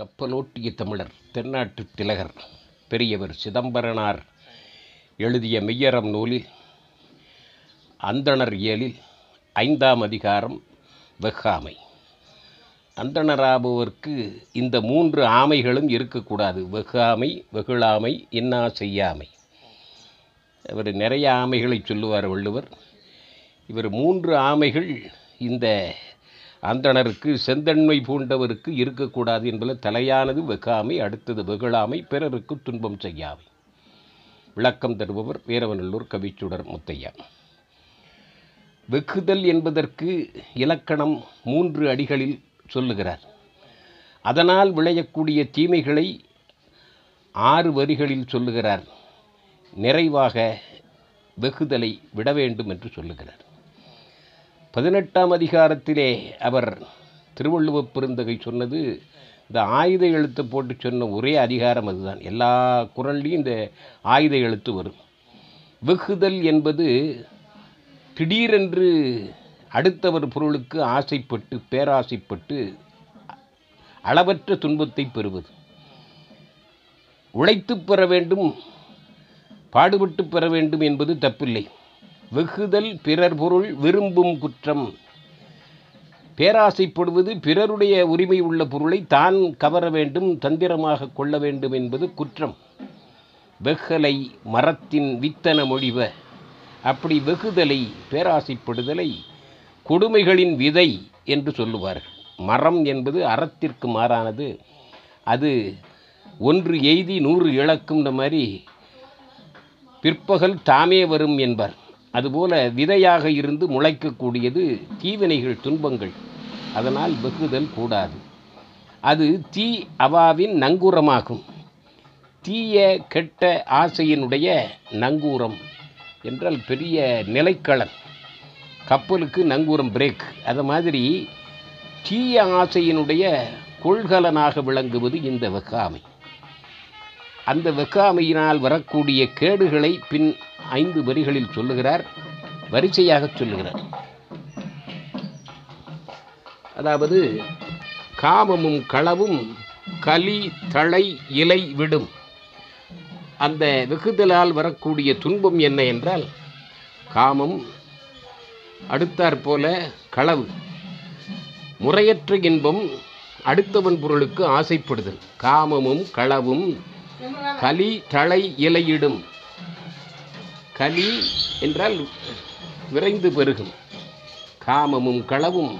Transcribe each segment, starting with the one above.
கப்பலோட்டிய தமிழர் தென்னாட்டு திலகர் பெரியவர் சிதம்பரனார் எழுதிய மெய்யறம் நூலில் அந்தணர் இயலில் ஐந்தாம் அதிகாரம் வெஃகாமை அந்தணராபவர்க்கு இந்த மூன்று ஆமைகளும் இருக்கக்கூடாது. வெகாமை வெகுளாமை இன்னா செய்யாமை. அவர் நிறைய ஆமைகளை சொல்லுவார் வள்ளுவர். இவர் மூன்று ஆமைகள் இந்த அந்தணருக்கு செந்தன்மை பூண்டவருக்கு இருக்கக்கூடாது என்பது தலையானது வெகாமை அடுத்தது வெகுளாமை பிறருக்கு துன்பம் செய்யாமை. விளக்கம் தருபவர் வீரவநல்லூர் கவிச்சுடர் முத்தையா. வெகுதல் என்பதற்கு இலக்கணம் மூன்று அடிகளில் சொல்லுகிறார். அதனால் விளையக்கூடிய தீமைகளை ஆறு வரிகளில் சொல்லுகிறார். நிறைவாக வெகுதலை விட வேண்டும் என்று சொல்லுகிறார். பதினெட்டாம் அதிகாரத்திலே அவர் திருவள்ளுவப் பெருந்தகை சொன்னது இந்த ஆயுத எழுத்து போட்டு சொன்ன ஒரே அதிகாரம் அதுதான். எல்லா குரல்லையும் இந்த ஆயுத எழுத்து வரும். வெகுதல் என்பது திடீரென்று அடுத்தவர் பொருளுக்கு ஆசைப்பட்டு பேராசைப்பட்டு அளவற்ற துன்பத்தை பெறுவது. உழைத்து பெற வேண்டும் பாடுபட்டு பெற வேண்டும் என்பது தப்பில்லை. வெகுதல் பிறர் பொருள் விரும்பும் குற்றம். பேராசைப்படுவது பிறருடைய உரிமை உள்ள பொருளை தான் கவர வேண்டும் தந்திரமாக கொள்ள வேண்டும் என்பது குற்றம். வெகலை மரத்தின் வித்தன மொழிவ. அப்படி வெகுதலை பேராசைப்படுதலை கொடுமைகளின் விதை என்று சொல்லுவார்கள். மரம் என்பது அறத்திற்கு மாறானது. அது ஒன்று எய்தி நூறு இழக்கும்ன்ற மாதிரி பிற்பகல் தாமே வரும் என்பார். அதுபோல விதையாக இருந்து முளைக்கக்கூடியது தீவினைகள் துன்பங்கள். அதனால் வெகுதல் கூடாது. அது தீ அவாவின் நங்கூரமாகும். தீய கெட்ட ஆசையினுடைய நங்கூரம் என்றால் பெரிய நிலைக்களன் கப்பலுக்கு நங்கூரம் பிரேக். அது மாதிரி தீய ஆசையினுடைய கொள்கலனாக விளங்குவது இந்த வெக்காமை அந்த வெக்காமையினால் வரக்கூடிய கேடுகளை பின் ஐந்து வரிகளில் சொல்லுகிறார் வரிசையாக சொல்லுகிறார். அதாவது காமமும் களவும் கலி தழை இலை விடும். அந்த வெகுதலால் வரக்கூடிய துன்பம் என்ன என்றால் காமம் அடுத்தாற்போல களவு. முறையற்ற இன்பம் அடுத்தவன் பொருளுக்கு ஆசைப்படுதல். காமமும் களவும் கலி தழை இலையிடும் கலி என்றால் விரைந்து பெருகும். காமமும் களவும்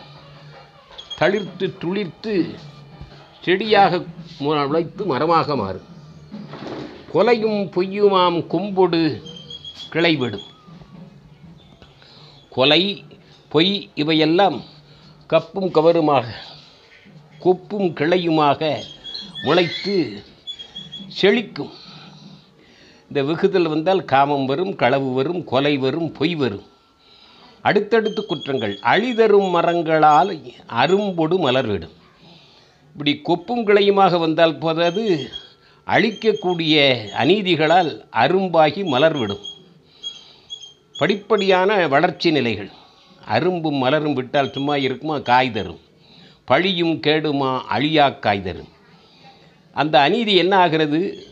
தளிர்த்து துளிர்த்து செடியாக முளைத்து மரமாக மாறும். கொலையும் பொய்யுமாம் கும்பொடு கிளைவிடும். கொலை பொய் இவையெல்லாம் கப்பும் கவருமாக கொப்பும் கிளையுமாக முளைத்து செழிக்கும். இந்த வெகுதல் வந்தால் காமம் வரும் களவு வரும் கொலை வரும் பொய் வரும். அடுத்தடுத்து குற்றங்கள். அழிதரும் மரங்களால் அரும்பொடு மலர்விடும். இப்படி கொப்பும் கிளையுமாக வந்தால் போதாது அழிக்கக்கூடிய அநீதிகளால் அரும்பாகி மலர்விடும். படிப்படியான வளர்ச்சி நிலைகள். அரும்பும் மலரும் விட்டால் சும்மா இருக்குமா? காய் தரும். பழியும் கேடுமா? அழியா காய் தரும். அந்த அநீதி என்ன ஆகிறது?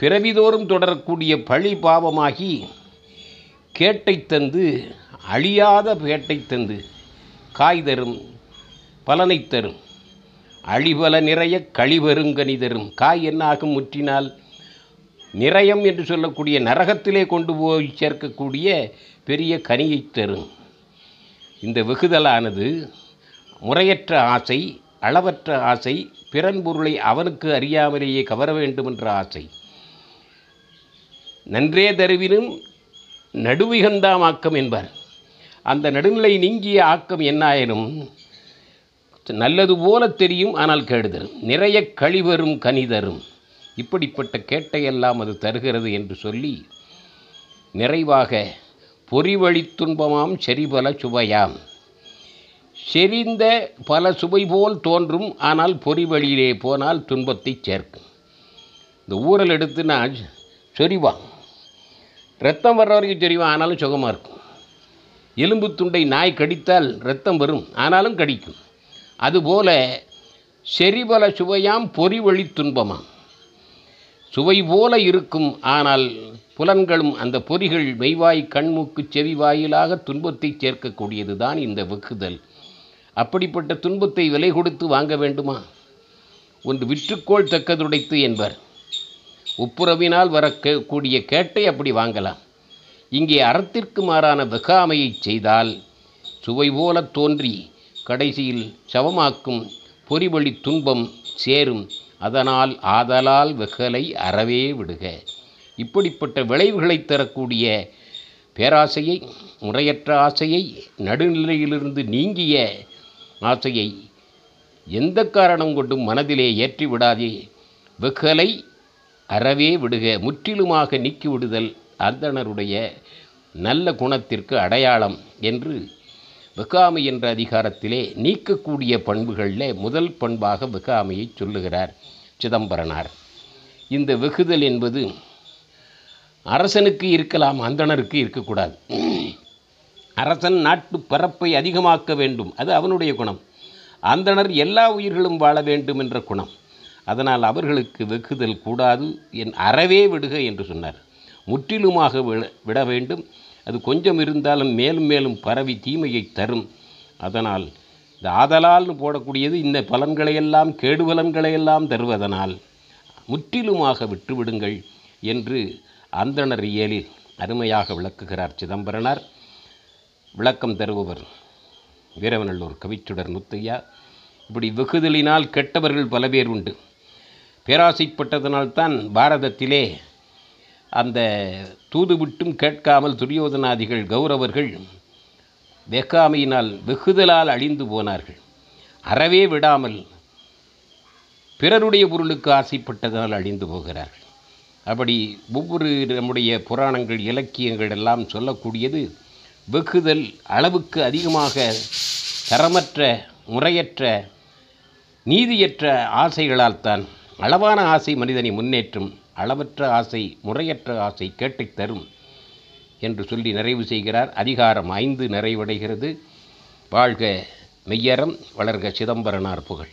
பிறவிதோறும் தொடரக்கூடிய பழி பாவமாகி கேட்டை தந்து அழியாத பேட்டை தந்து காய் தரும் பலனை தரும் அழிபல நிறைய கழிவருங்கனி தரும். காய் என்னாகும் முற்றினால் நிறையம் என்று சொல்லக்கூடிய நரகத்திலே கொண்டு போய் சேர்க்கக்கூடிய பெரிய கனியை தரும். இந்த வெகுதலானது முறையற்ற ஆசை அளவற்ற ஆசை பிறன் பொருளை அவனுக்கு அறியாமலேயே கவர வேண்டும் என்ற ஆசை. நன்றே தருவினும் நடுவிகந்தாம் ஆக்கம் என்பார். அந்த நடுநிலை நீங்கிய ஆக்கம் என்னாயினும் நல்லது போல தெரியும் ஆனால் கேடுதல். நிறைய கழிவரும் கனிதரும். இப்படிப்பட்ட கேட்டையெல்லாம் அது தருகிறது என்று சொல்லி நிறைவாக பொறிவழி துன்பமாம் செரிபல சுவையாம். செறிந்த பல சுவை போல் தோன்றும் ஆனால் பொறிவழியிலே போனால் துன்பத்தை சேர்க்கும். இந்த ஊரல் எடுத்து நான் சொரிவான் ரத்தம் வர்ற வரைக்கும் தெரியும் ஆனாலும் சுகமாக இருக்கும். எலும்பு துண்டை நாய் கடித்தால் ரத்தம் வரும் ஆனாலும் கடிக்கும். அதுபோல செறிபல சுவையாம் பொறிவழி துன்பமாம். சுவை போல இருக்கும் ஆனால் புலன்களும் அந்த பொறிகள் மெய்வாய் கண்மூக்கு செவி வாயிலாக துன்பத்தை சேர்க்கக்கூடியது தான் இந்த வெக்குதல் அப்படிப்பட்ட துன்பத்தை விலை கொடுத்து வாங்க வேண்டுமா? ஒன்று விற்றுக்கோள் தக்கதுடைத்து என்பர். உப்புரவினால் வர கூடிய கேட்டை அப்படி வாங்கலாம். இங்கே அறத்திற்கு மாறான வெகாமையை செய்தால் சுவை போல தோன்றி கடைசியில் சவமாக்கும் பொறிவழி துன்பம் சேரும். அதனால் ஆதலால் வெகலை அறவே விடுக. இப்படிப்பட்ட விளைவுகளை தரக்கூடிய பேராசையை முறையற்ற ஆசையை நடுநிலையிலிருந்து நீங்கிய ஆசையை எந்த காரணம் கொண்டும் மனதிலே ஏற்றி விடாதே. வெகலை அறவே விடுக முற்றிலுமாக நீக்கிவிடுதல் அந்தணருடைய நல்ல குணத்திற்கு அடையாளம் என்று வெகாமை என்ற அதிகாரத்திலே நீக்கக்கூடிய பண்புகளில் முதல் பண்பாக வெகாமையை சொல்லுகிறார் சிதம்பரனார். இந்த வெகுதல் என்பது அரசனுக்கு இருக்கலாம் அந்தணருக்கு இருக்கக்கூடாது. அரசன் நாட்டு பரப்பை அதிகமாக்க வேண்டும் அது அவனுடைய குணம். அந்தணர் எல்லா உயிர்களும் வாழ வேண்டும் என்ற குணம். அதனால் அவர்களுக்கு வெகுதல் கூடாது. என் அறவே விடுக என்று சொன்னார். முற்றிலுமாக விட- விட வேண்டும். அது கொஞ்சம் இருந்தாலும் மேலும் மேலும் பரவி தீமையை தரும். அதனால் இந்த ஆதலால்னு போடக்கூடியது இந்த பலன்களையெல்லாம் கேடு பலன்களையெல்லாம் தருவதனால் முற்றிலுமாக விட்டுவிடுங்கள் என்று அந்தணர் இயலில் அருமையாக விளக்குகிறார் சிதம்பரனார். விளக்கம் தருபவர் வீரவநல்லூர் கவிச்சுடர் முத்தையா. இப்படி வெகுதலினால் கெட்டவர்கள் பல பேர் உண்டு. பேராசைப்பட்டதனால்தான் பாரதத்திலே அந்த தூது விட்டும் கேட்காமல் துரியோதனாதிகள் கௌரவர்கள் வெக்காமையினால் வெகுதலால் அழிந்து போனார்கள். அறவே விடாமல் பிறருடைய பொருளுக்கு ஆசைப்பட்டதனால் அழிந்து போகிறார்கள். அப்படி ஒவ்வொரு நம்முடைய புராணங்கள் இலக்கியங்கள் எல்லாம் சொல்லக்கூடியது வெகுதல் அளவுக்கு அதிகமாக தரமற்ற முறையற்ற நீதியற்ற ஆசைகளால் தான் அளவான ஆசை மனிதனை முன்னேற்றும் அளவற்ற ஆசை முறையற்ற ஆசை கேட்டை தரும் என்று சொல்லி நிறைவு செய்கிறார். அதிகாரம் ஐந்து நிறைவடைகிறது. வாழ்க மெய்யறம் வளர்க சிதம்பரனார் புகழ்.